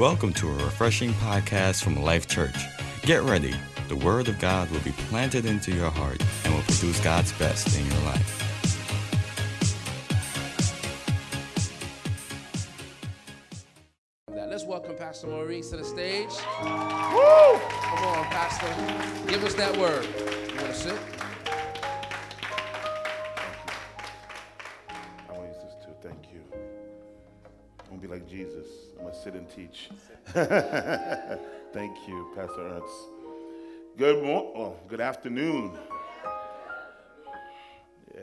Welcome to a refreshing podcast from Life Church. Get ready. The Word of God will be planted into your heart and will produce God's best in your life. Let's welcome Pastor Maurice to the stage. Woo! Come on, Pastor. Give us that word. Sit and teach. Thank you, Pastor Ernst. Good morning. Oh, good afternoon. Yeah,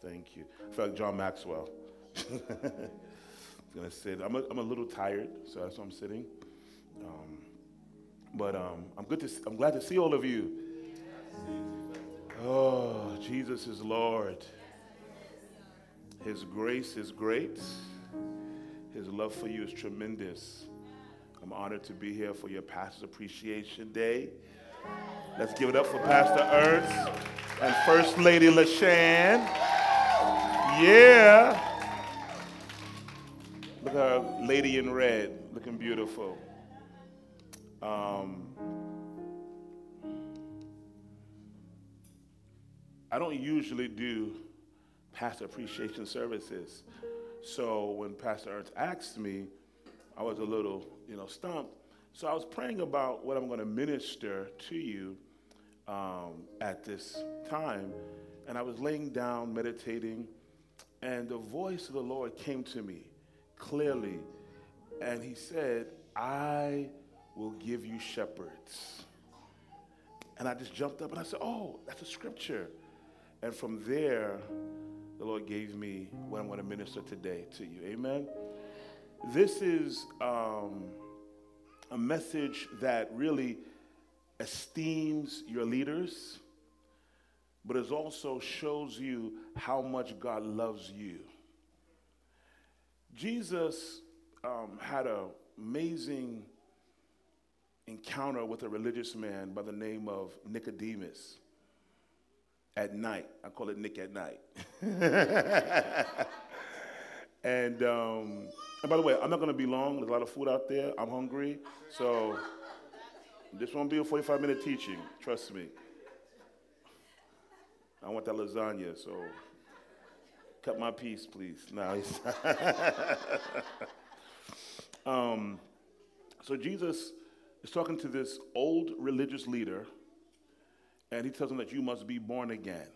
thank you. I feel like John Maxwell. I'm gonna sit. I'm a, I'm a little tired, so that's why I'm sitting. Um, but um, I'm good to. See, I'm glad to see all of you. Oh, Jesus is Lord. His grace is great. His love for you is tremendous. I'm honored to be here for your Pastor's Appreciation Day. Let's give it up for Pastor Ernst and First Lady LaShan. Yeah. Look at her, lady in red, looking beautiful. Um, I don't usually do pastor appreciation services. So when Pastor Ernst asked me, I was a little, you know, stumped. So I was praying about what I'm going to minister to you um, at this time. And I was laying down, meditating, and the voice of the Lord came to me clearly. And he said, I will give you shepherds. And I just jumped up and I said, Oh, that's a scripture. And from there, the Lord gave me what I'm going to minister today to you. Amen. This is um, a message that really esteems your leaders, but it also shows you how much God loves you. Jesus um, had an amazing encounter with a religious man by the name of Nicodemus at night. I call it Nick at night. and, um, and by the way, I'm not going to be long. There's a lot of food out there. I'm hungry. So this won't be a 45 minute teaching. Trust me. I want that lasagna, so cut my piece, please. No, um, so Jesus is talking to this old religious leader and he tells him that you must be born again.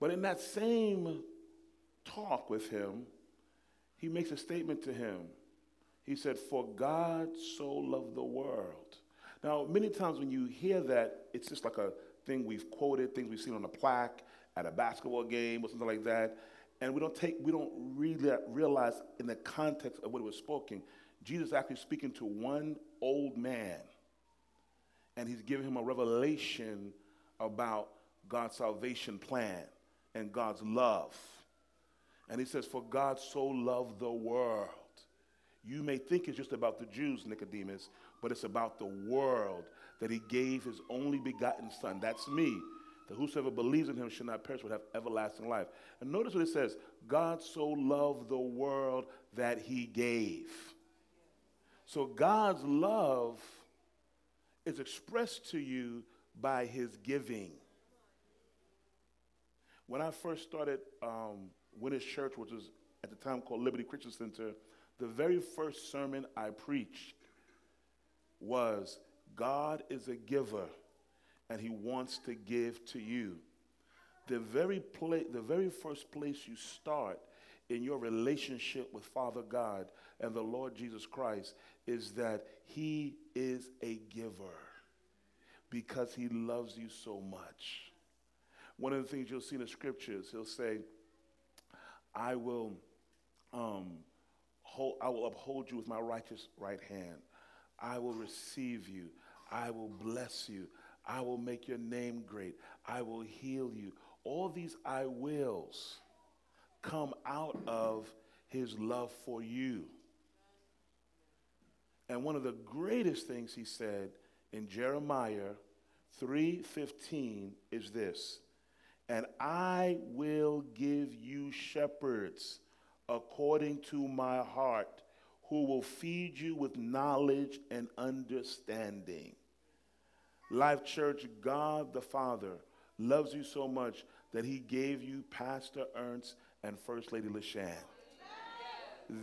But in that same talk with him, he makes a statement to him. He said, For God so loved the world. Now, many times when you hear that, it's just like a thing we've quoted, things we've seen on a plaque at a basketball game or something like that. And we don't take, we don't really realize in the context of what it was spoken. Jesus actually speaking to one old man and he's giving him a revelation about God's salvation plan and God's love. And he says, For God so loved the world. You may think it's just about the Jews, Nicodemus, but it's about the world that he gave his only begotten Son. That's me. That whosoever believes in him shall not perish but have everlasting life. And notice what it says God so loved the world that he gave. So God's love is expressed to you by his giving. When I first started um, Winners Church, which was at the time called Liberty Christian Center, the very first sermon I preached was God is a giver and he wants to give to you. The very, pla- the very first place you start in your relationship with Father God and the Lord Jesus Christ is that he is a giver because he loves you so much. One of the things you'll see in the scriptures, he'll say, I will, um, hold, I will uphold you with my righteous right hand. I will receive you. I will bless you. I will make your name great. I will heal you. All these I wills come out of his love for you. And one of the greatest things he said in Jeremiah 3:15 is this. And I will give you shepherds according to my heart who will feed you with knowledge and understanding. Life Church, God the Father loves you so much that he gave you Pastor Ernst and First Lady LaShan.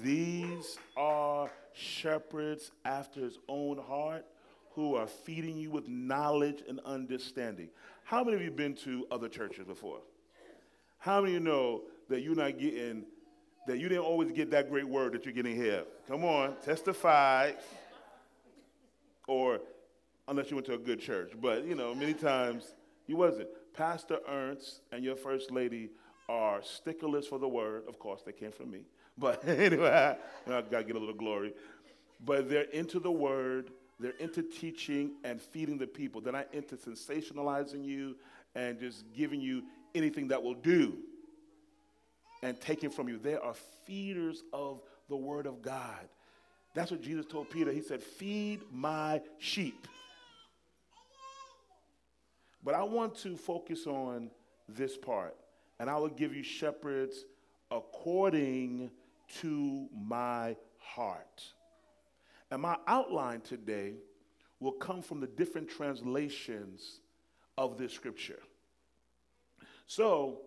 These are shepherds after his own heart who are feeding you with knowledge and understanding. How many of you been to other churches before? How many of you know that you're not getting, that you didn't always get that great word that you're getting here? Come on, testify. Or unless you went to a good church, but you know, many times you wasn't. Pastor Ernst and your first lady are sticklers for the word. Of course, they came from me. But anyway, I, got to get a little glory. But they're into the word, they're into teaching and feeding the people. They're not into sensationalizing you and just giving you anything that will do and taking from you. They are feeders of the word of God. That's what Jesus told Peter. He said, Feed my sheep. But I want to focus on this part, and I will give you shepherds according to my heart. And my outline today will come from the different translations of this scripture. So,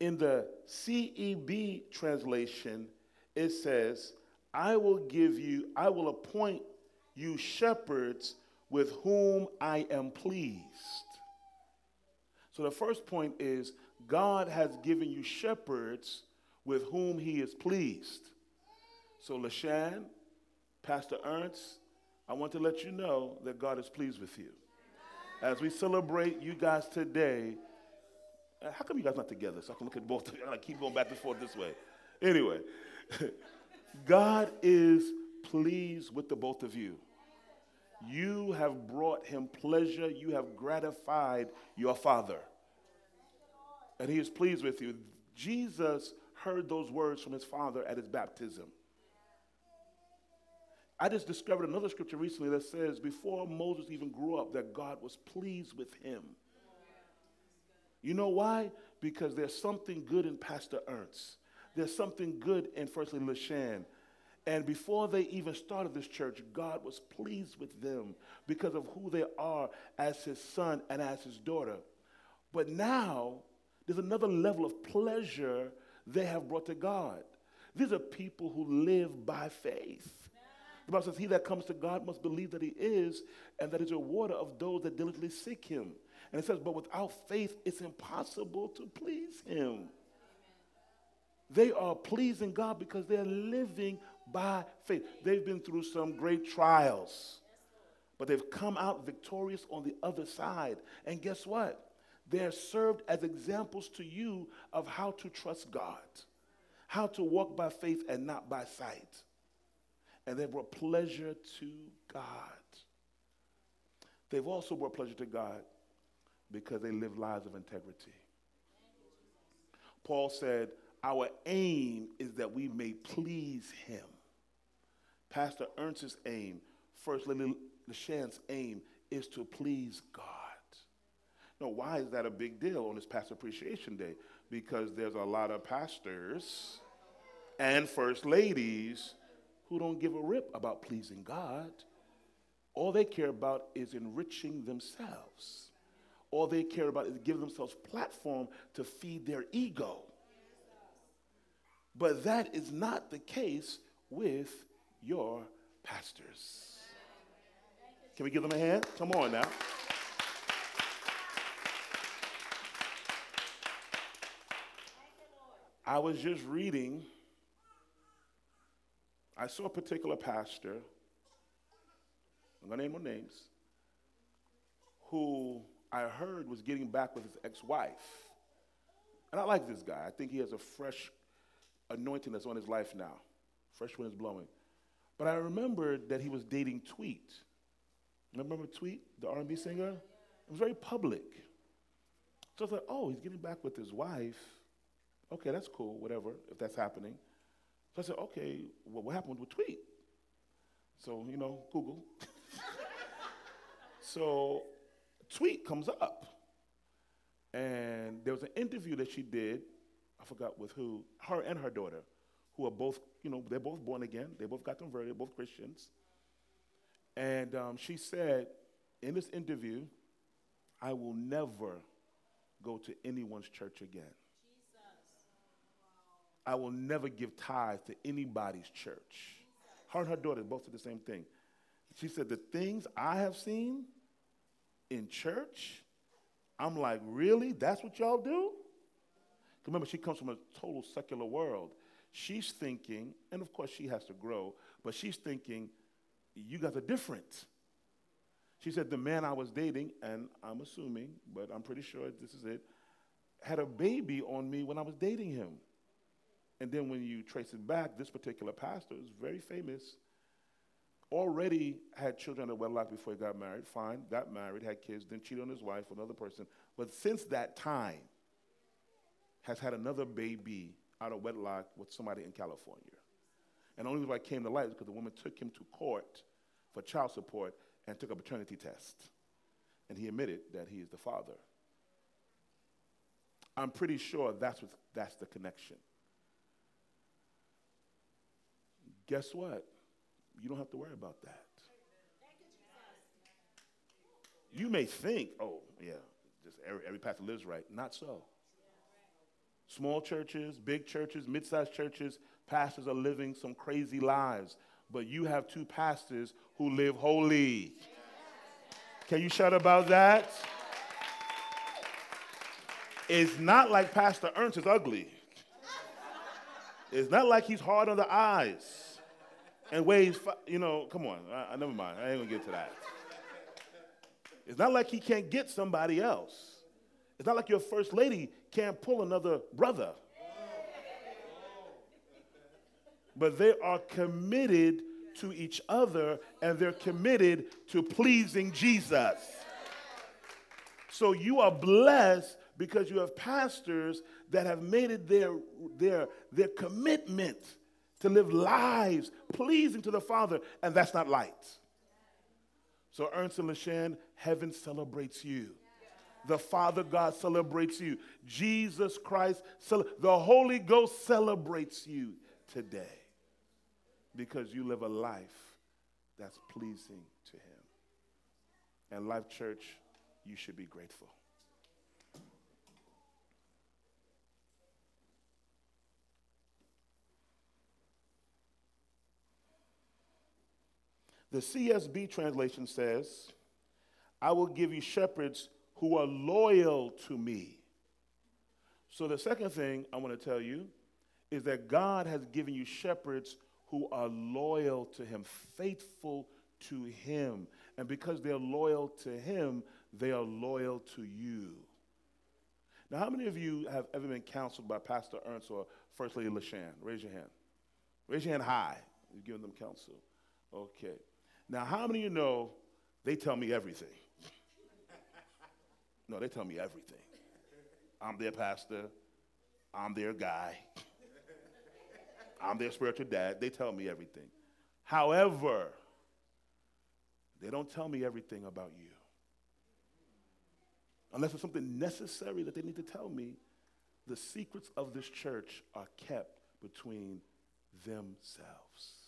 in the CEB translation, it says, I will give you, I will appoint you shepherds with whom I am pleased. So the first point is God has given you shepherds with whom he is pleased. So, LaShan, Pastor Ernst, I want to let you know that God is pleased with you. As we celebrate you guys today, uh, how come you guys not together? So I can look at both of you. I keep going back and forth this way. Anyway, God is pleased with the both of you. You have brought him pleasure. You have gratified your father. And he is pleased with you. Jesus heard those words from his father at his baptism. I just discovered another scripture recently that says before Moses even grew up, that God was pleased with him. You know why? Because there's something good in Pastor Ernst. There's something good in Firstly LaShan. And before they even started this church, God was pleased with them because of who they are as his son and as his daughter. But now, there's another level of pleasure they have brought to God. These are people who live by faith. The Bible says, He that comes to God must believe that He is, and that He's a rewarder of those that diligently seek Him. And it says, But without faith, it's impossible to please Him. They are pleasing God because they're living by faith. They've been through some great trials, but they've come out victorious on the other side. And guess what? They're served as examples to you of how to trust God, how to walk by faith and not by sight. And they brought pleasure to God. They've also brought pleasure to God because they live lives of integrity. Paul said, Our aim is that we may please him. Pastor Ernst's aim, First Lady LaShan's aim, is to please God. Now, why is that a big deal on this Pastor Appreciation Day? Because there's a lot of pastors and first ladies who don't give a rip about pleasing God. All they care about is enriching themselves. All they care about is giving themselves platform to feed their ego. But that is not the case with your pastors. Can we give them a hand? Come on now. I was just reading, I saw a particular pastor, I'm going to name no names, who I heard was getting back with his ex wife. And I like this guy. I think he has a fresh anointing that's on his life now. Fresh wind is blowing. But I remembered that he was dating Tweet. Remember Tweet, the R&B singer? It was very public. So I thought, oh, he's getting back with his wife. Okay, that's cool, whatever, if that's happening. So I said, okay, well, what happened with Tweet? So, you know, Google. so, Tweet comes up. And there was an interview that she did, I forgot with who, her and her daughter, who are both, you know, they're both born again. They both got converted, both Christians. And um, she said in this interview, I will never go to anyone's church again. I will never give tithes to anybody's church. Her and her daughter both said the same thing. She said, The things I have seen in church, I'm like, really? That's what y'all do? Remember, she comes from a total secular world. She's thinking, and of course she has to grow, but she's thinking, you guys are different. She said, the man I was dating, and I'm assuming, but I'm pretty sure this is it, had a baby on me when I was dating him. And then when you trace it back, this particular pastor is very famous. Already had children at wedlock before he got married. Fine, got married, had kids, then cheated on his wife with another person. But since that time, has had another baby out of wedlock with somebody in California. And the only reason why it came to light is because the woman took him to court for child support and took a paternity test. And he admitted that he is the father. I'm pretty sure that's, what, that's the connection. Guess what? You don't have to worry about that. You may think, oh, yeah, just every, every pastor lives right. Not so. Small churches, big churches, mid sized churches, pastors are living some crazy lives. But you have two pastors who live holy. Can you shout about that? It's not like Pastor Ernst is ugly. It's not like he's hard on the eyes and weighs, you know, come on, I, I, never mind. I ain't gonna get to that. It's not like he can't get somebody else. It's not like your first lady can't pull another brother. But they are committed to each other and they're committed to pleasing Jesus. So you are blessed because you have pastors that have made it their, their, their commitment to live lives pleasing to the Father, and that's not light. So, Ernst and heaven celebrates you. The Father God celebrates you. Jesus Christ, the Holy Ghost celebrates you today because you live a life that's pleasing to Him. And Life Church, you should be grateful. The CSB translation says, I will give you shepherds who are loyal to me. So, the second thing I want to tell you is that God has given you shepherds who are loyal to Him, faithful to Him. And because they're loyal to Him, they are loyal to you. Now, how many of you have ever been counseled by Pastor Ernst or First Lady LaShan? Raise your hand. Raise your hand high. You're giving them counsel. Okay. Now, how many of you know they tell me everything? No, they tell me everything. I'm their pastor. I'm their guy. I'm their spiritual dad. They tell me everything. However, they don't tell me everything about you. Unless it's something necessary that they need to tell me, the secrets of this church are kept between themselves.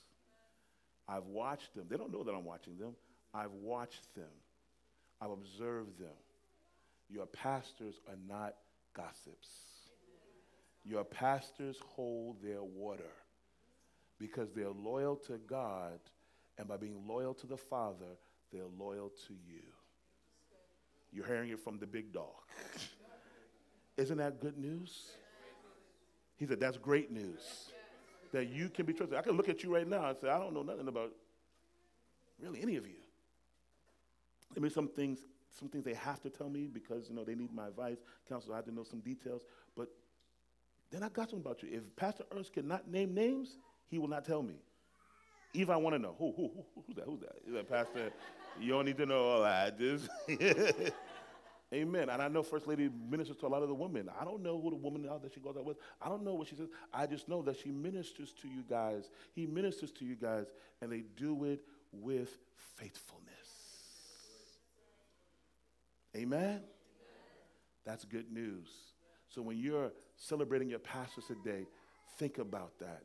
I've watched them. They don't know that I'm watching them. I've watched them. I've observed them. Your pastors are not gossips. Your pastors hold their water because they're loyal to God, and by being loyal to the Father, they're loyal to you. You're hearing it from the big dog. Isn't that good news? He said, That's great news. That you can be trusted. I can look at you right now and say, I don't know nothing about really any of you. May be some things some things they have to tell me because, you know, they need my advice, counsel, I have to know some details. But then I got something about you. If Pastor Ernst cannot name names, he will not tell me. Even I want to know, who, who, who, who's that, who's that? Is that Pastor? you don't need to know all that. Just Amen. And I know First Lady ministers to a lot of the women. I don't know who the woman that she goes out with. I don't know what she says. I just know that she ministers to you guys. He ministers to you guys, and they do it with faithfulness. Amen? That's good news. So when you're celebrating your pastors today, think about that.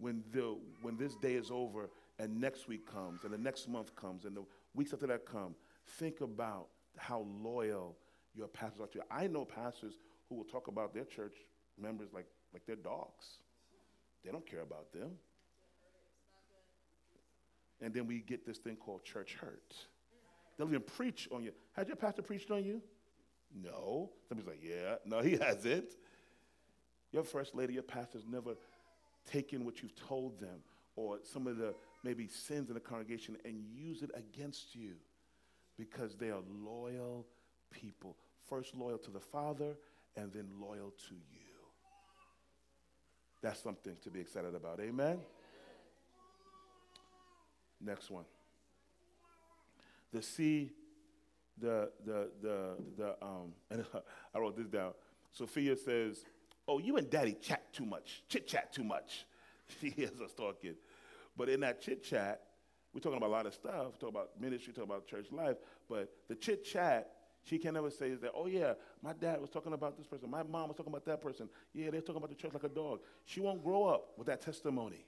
when, the, when this day is over and next week comes and the next month comes and the weeks after that come, think about how loyal your pastors are to you. I know pastors who will talk about their church members like, like they're dogs. They don't care about them. And then we get this thing called church hurt. They'll even preach on you. Has your pastor preached on you? No. Somebody's like, yeah. No, he hasn't. Your first lady, your pastor's never taken what you've told them or some of the maybe sins in the congregation and use it against you because they are loyal people. First loyal to the Father and then loyal to you. That's something to be excited about. Amen? Next one. The C, the, the, the, the, um, and I wrote this down. Sophia says, Oh, you and daddy chat too much, chit chat too much. She hears us talking. But in that chit chat, we're talking about a lot of stuff, talk about ministry, talk about church life, but the chit chat, she can never say that, oh yeah, my dad was talking about this person, my mom was talking about that person. Yeah, they're talking about the church like a dog. She won't grow up with that testimony.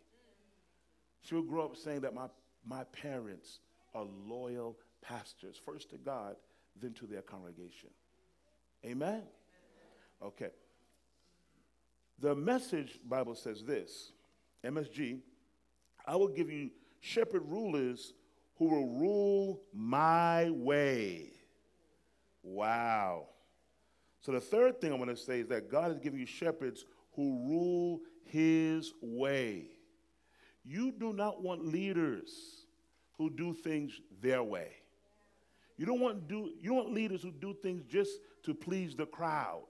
She will grow up saying that my, my parents are loyal pastors, first to God, then to their congregation. Amen? Okay. The message Bible says this MSG, I will give you shepherd rulers who will rule my way. Wow. So the third thing I want to say is that God is giving you shepherds who rule his way. You do not want leaders who do things their way. You don't want do you don't want leaders who do things just to please the crowd.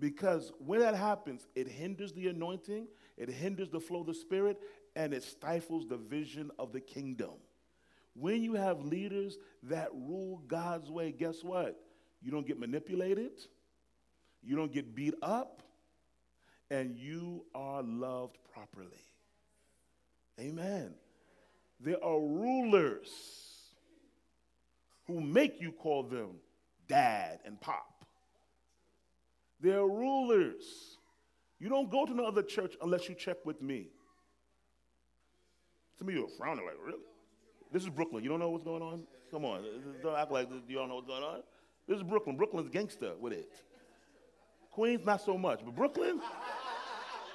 Because when that happens, it hinders the anointing, it hinders the flow of the Spirit, and it stifles the vision of the kingdom. When you have leaders that rule God's way, guess what? You don't get manipulated, you don't get beat up, and you are loved properly. Amen. There are rulers who make you call them dad and pop. There are rulers. You don't go to no other church unless you check with me. Some of you are frowning like, really? This is Brooklyn. You don't know what's going on? Come on. Don't act like you don't know what's going on. This is Brooklyn. Brooklyn's gangster with it. Queens, not so much. But Brooklyn,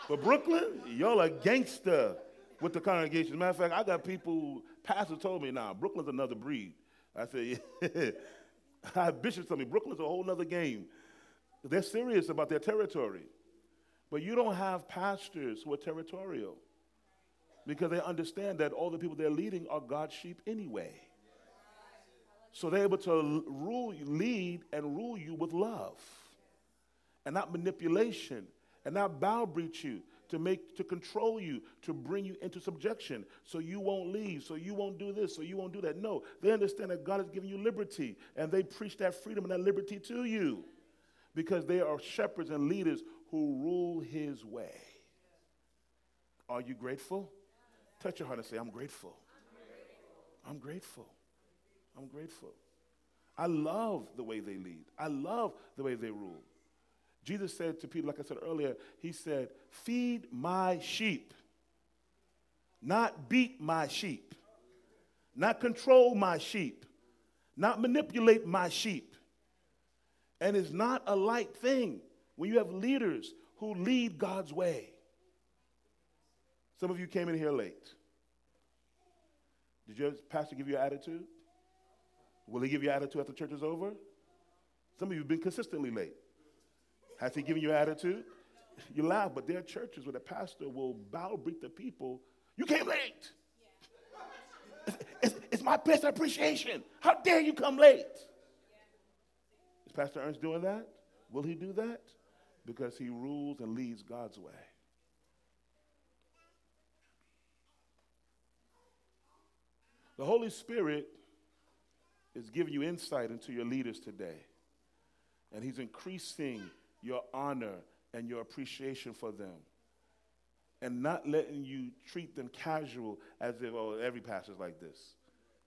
but Brooklyn, y'all are gangster with the congregation. Matter of fact, I got people, pastor told me, now, nah, Brooklyn's another breed. I said, yeah. I have bishops tell me, Brooklyn's a whole nother game. They're serious about their territory. But you don't have pastors who are territorial because they understand that all the people they're leading are God's sheep anyway. So they're able to rule, lead, and rule you with love and not manipulation and not bow breach you to make to control you to bring you into subjection. So you won't leave. So you won't do this. So you won't do that. No they understand that god has given you liberty and they preach that freedom and that liberty to you because they are shepherds and leaders who rule his way. Are you grateful touch your heart and say i'm grateful. I'm grateful. I'm grateful. I love the way they lead. I love the way they rule. Jesus said to Peter, like I said earlier, he said, Feed my sheep, not beat my sheep, not control my sheep, not manipulate my sheep. And it's not a light thing when you have leaders who lead God's way. Some of you came in here late. Did your pastor give you an attitude? Will he give you an attitude after church is over? Some of you have been consistently late. Has he given you an attitude? You laugh, but there are churches where the pastor will bow break the people. You came late. It's, it's, it's, my best appreciation. How dare you come late? Is Pastor Ernst doing that? Will he do that? Because he rules and leads God's way. The Holy Spirit is giving you insight into your leaders today. And he's increasing your honor and your appreciation for them. And not letting you treat them casual as if, oh, every pastor is like this.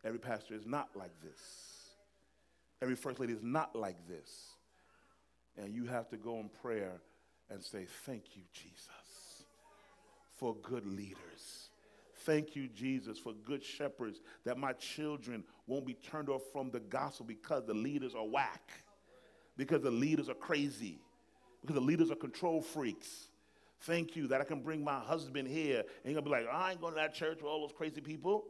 Every pastor is not like this. Every first lady is not like this. And you have to go in prayer and say, Thank you, Jesus. for good leaders. Thank you, Jesus, for good shepherds that my children won't be turned off from the gospel because the leaders are whack, because the leaders are crazy, because the leaders are control freaks. Thank you that I can bring my husband here and he's gonna be like, I ain't going to that church with all those crazy people.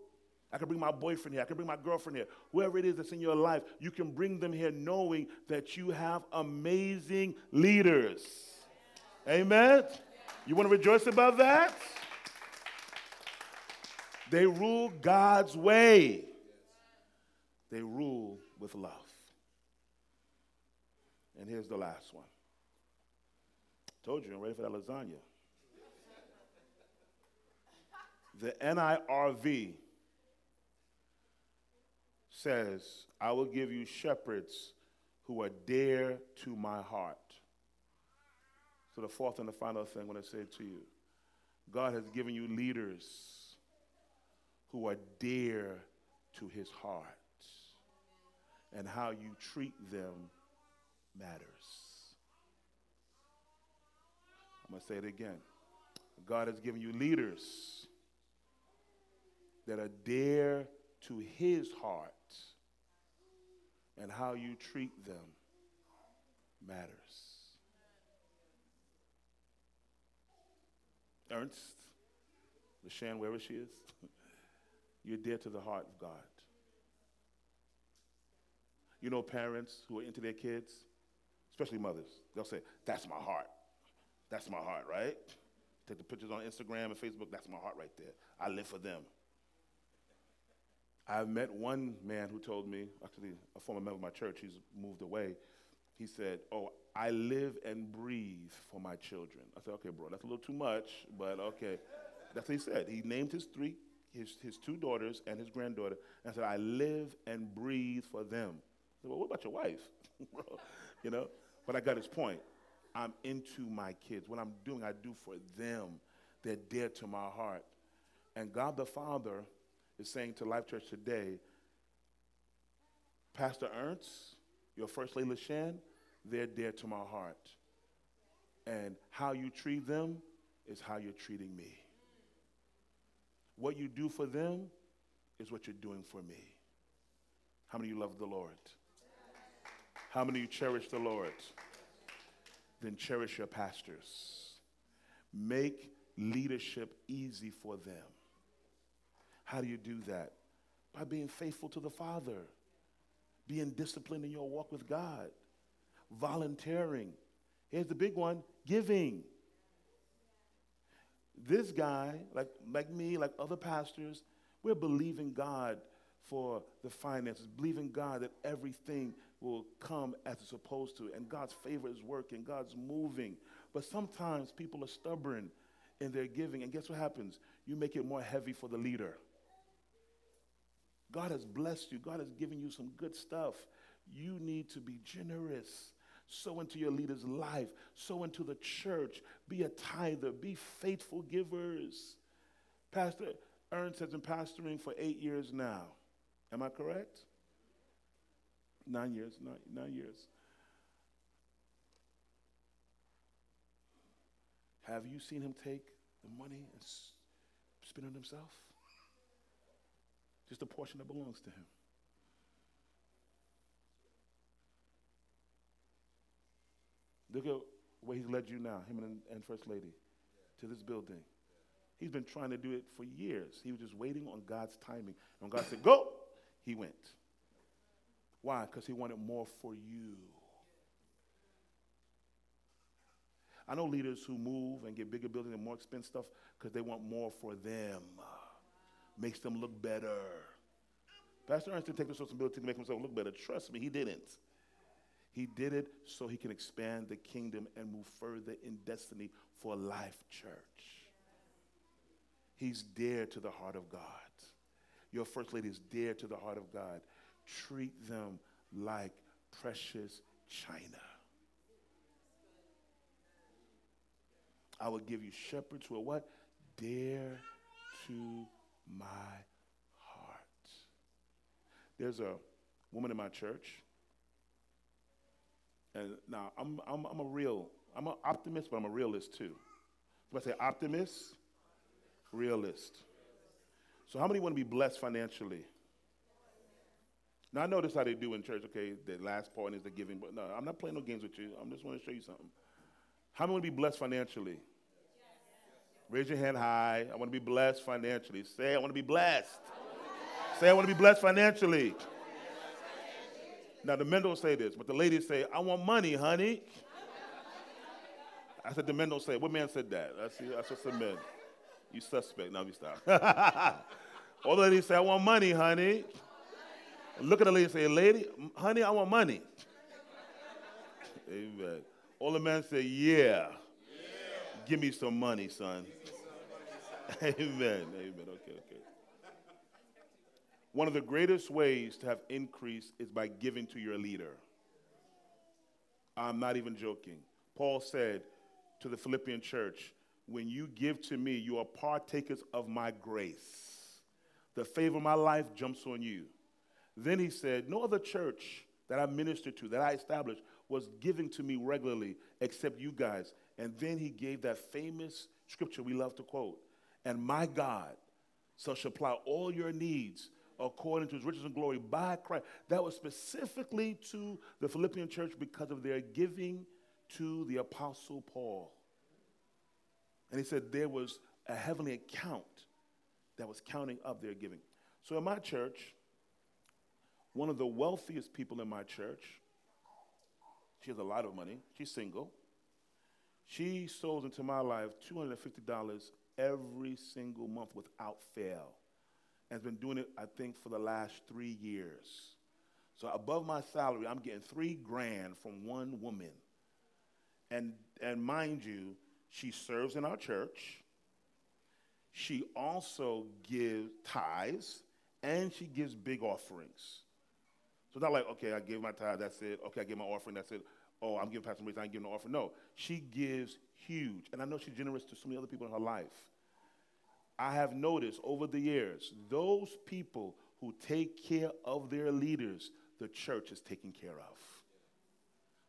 I can bring my boyfriend here. I can bring my girlfriend here. Whoever it is that's in your life, you can bring them here knowing that you have amazing leaders. Amen. You want to rejoice about that? They rule God's way. They rule with love. And here's the last one. Told you, I'm ready for that lasagna. The NIRV says, I will give you shepherds who are dear to my heart. So, the fourth and the final thing I want to say to you God has given you leaders who are dear to his heart, and how you treat them matters. I'm going to say it again. God has given you leaders that are dear to his heart, and how you treat them matters. Ernst, LaShan, wherever she is, you're dear to the heart of God. You know, parents who are into their kids, especially mothers, they'll say, That's my heart. That's my heart, right? Take the pictures on Instagram and Facebook, that's my heart right there. I live for them. I've met one man who told me, actually, a former member of my church, he's moved away. He said, Oh, I live and breathe for my children. I said, Okay, bro, that's a little too much, but okay. That's what he said. He named his three, his, his two daughters and his granddaughter, and said, I live and breathe for them. I said, Well, what about your wife? you know? But I got his point. I'm into my kids. What I'm doing, I do for them. They're dear to my heart. And God the Father is saying to Life Church today, Pastor Ernst, your First Lady LaShan, they're dear to my heart. And how you treat them is how you're treating me. What you do for them is what you're doing for me. How many of you love the Lord? How many of you cherish the Lord? Then cherish your pastors. Make leadership easy for them. How do you do that? By being faithful to the Father, being disciplined in your walk with God, volunteering. Here's the big one giving. This guy, like, like me, like other pastors, we're believing God for the finances, believing God that everything will come as it's supposed to, and God's favor is working, God's moving. But sometimes people are stubborn in their giving, and guess what happens? You make it more heavy for the leader. God has blessed you, God has given you some good stuff. You need to be generous. Sow into your leader's life, sow into the church, be a tither, be faithful givers. Pastor Ernst has been pastoring for eight years now. Am I correct? Nine years, nine, nine years. Have you seen him take the money and spend it himself? Just a portion that belongs to him. Look at where he's led you now, him and, and First Lady, to this building. He's been trying to do it for years. He was just waiting on God's timing. And when God said, Go, he went. Why? Because he wanted more for you. I know leaders who move and get bigger buildings and more expensive stuff because they want more for them. Makes them look better. Pastor Ernst didn't take the responsibility to make himself look better. Trust me, he didn't. He did it so he can expand the kingdom and move further in destiny for Life Church. He's dear to the heart of God. Your first lady is dear to the heart of God. Treat them like precious china. I will give you shepherds who are what? Dear to my heart. There's a woman in my church and now I'm, I'm, I'm a real, I'm an optimist, but I'm a realist too. I say optimist, Realist. So, how many want to be blessed financially? Now, I know this how they do in church. Okay, the last point is the giving, but no, I'm not playing no games with you. I'm just want to show you something. How many want to be blessed financially? Raise your hand high. I want to be blessed financially. Say, I want to be blessed. Say, I want to be blessed financially. Now, the men don't say this, but the ladies say, I want money, honey. I said, the men don't say. What man said that? That's, that's what the men. You suspect. Now we stop. All the ladies say, I want money, honey. Look at the lady and say, lady, honey, I want money. Amen. All the men say, yeah. yeah. Give me some money, son. Amen. Amen. Okay, okay. One of the greatest ways to have increase is by giving to your leader. I'm not even joking. Paul said to the Philippian church, When you give to me, you are partakers of my grace. The favor of my life jumps on you. Then he said, No other church that I ministered to, that I established, was giving to me regularly except you guys. And then he gave that famous scripture we love to quote And my God shall supply all your needs according to his riches and glory by Christ. That was specifically to the Philippian church because of their giving to the Apostle Paul. And he said there was a heavenly account that was counting up their giving. So in my church, one of the wealthiest people in my church, she has a lot of money, she's single. She sows into my life $250 every single month without fail has been doing it, I think, for the last three years. So above my salary, I'm getting three grand from one woman. And, and mind you, she serves in our church. She also gives tithes and she gives big offerings. So not like, okay, I give my tithe, that's it. Okay, I give my offering, that's it. Oh, I'm giving Pastor Maurice, I ain't giving an offering. No, she gives huge. And I know she's generous to so many other people in her life. I have noticed over the years, those people who take care of their leaders, the church is taken care of.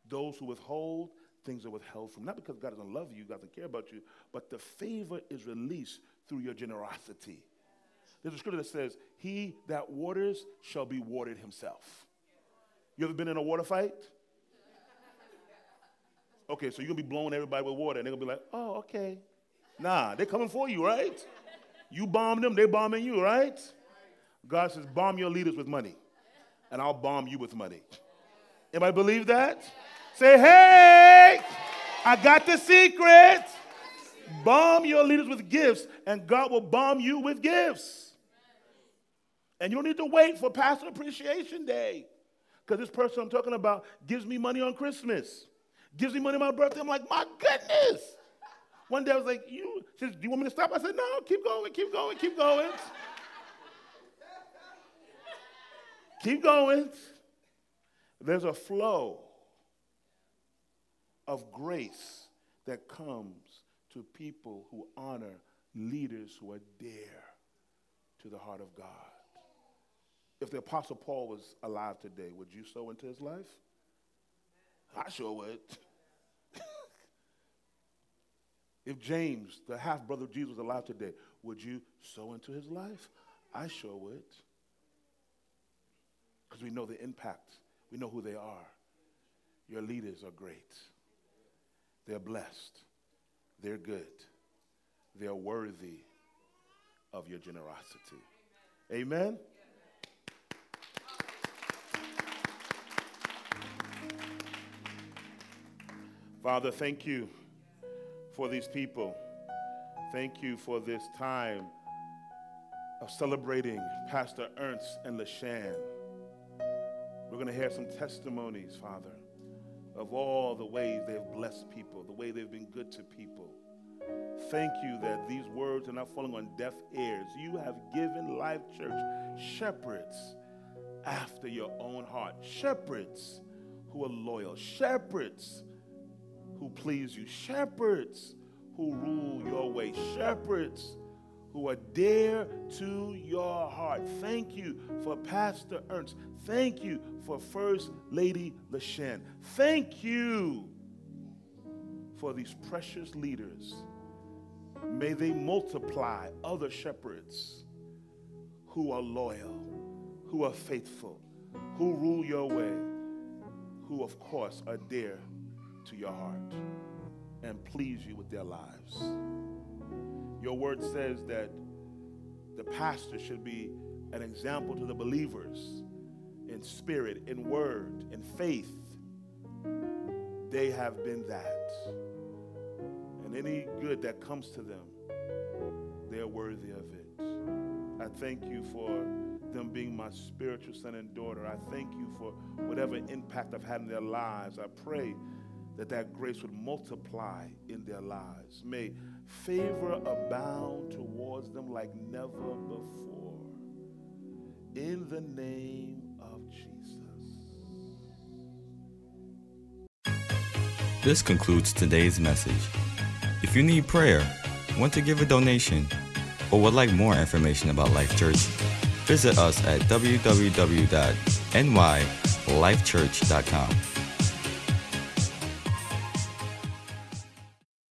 Those who withhold, things are withheld from. Not because God doesn't love you, God doesn't care about you, but the favor is released through your generosity. There's a scripture that says, He that waters shall be watered himself. You ever been in a water fight? Okay, so you're gonna be blowing everybody with water, and they're gonna be like, oh, okay. Nah, they're coming for you, right? You bomb them, they bombing you, right? God says, bomb your leaders with money, and I'll bomb you with money. Anybody believe that? Say, hey, I got the secret. Bomb your leaders with gifts, and God will bomb you with gifts. And you don't need to wait for Pastor Appreciation Day. Because this person I'm talking about gives me money on Christmas, gives me money on my birthday. I'm like, my goodness. One day I was like, you, says, do you want me to stop? I said, no, keep going, keep going, keep going. keep going. There's a flow of grace that comes to people who honor leaders who are dear to the heart of God. If the Apostle Paul was alive today, would you sow into his life? I sure would. If James, the half brother of Jesus, was alive today, would you sow into his life? I sure would. Because we know the impact, we know who they are. Your leaders are great, they're blessed, they're good, they're worthy of your generosity. Amen? Father, thank you for these people. Thank you for this time of celebrating Pastor Ernst and LaShan. We're going to hear some testimonies, Father, of all the ways they've blessed people, the way they've been good to people. Thank you that these words are not falling on deaf ears. You have given Life Church shepherds after your own heart, shepherds who are loyal, shepherds who please you, shepherds who rule your way, shepherds who are dear to your heart. Thank you for Pastor Ernst. Thank you for First Lady LaShan. Thank you for these precious leaders May they multiply other shepherds who are loyal, who are faithful, who rule your way, who, of course, are dear to your heart and please you with their lives. Your word says that the pastor should be an example to the believers in spirit, in word, in faith. They have been that. And any good that comes to them, they're worthy of it. I thank you for them being my spiritual son and daughter. I thank you for whatever impact I've had in their lives. I pray that that grace would multiply in their lives. May favor abound towards them like never before. In the name of Jesus. This concludes today's message. If you need prayer, want to give a donation, or would like more information about Life Church, visit us at www.nylifechurch.com.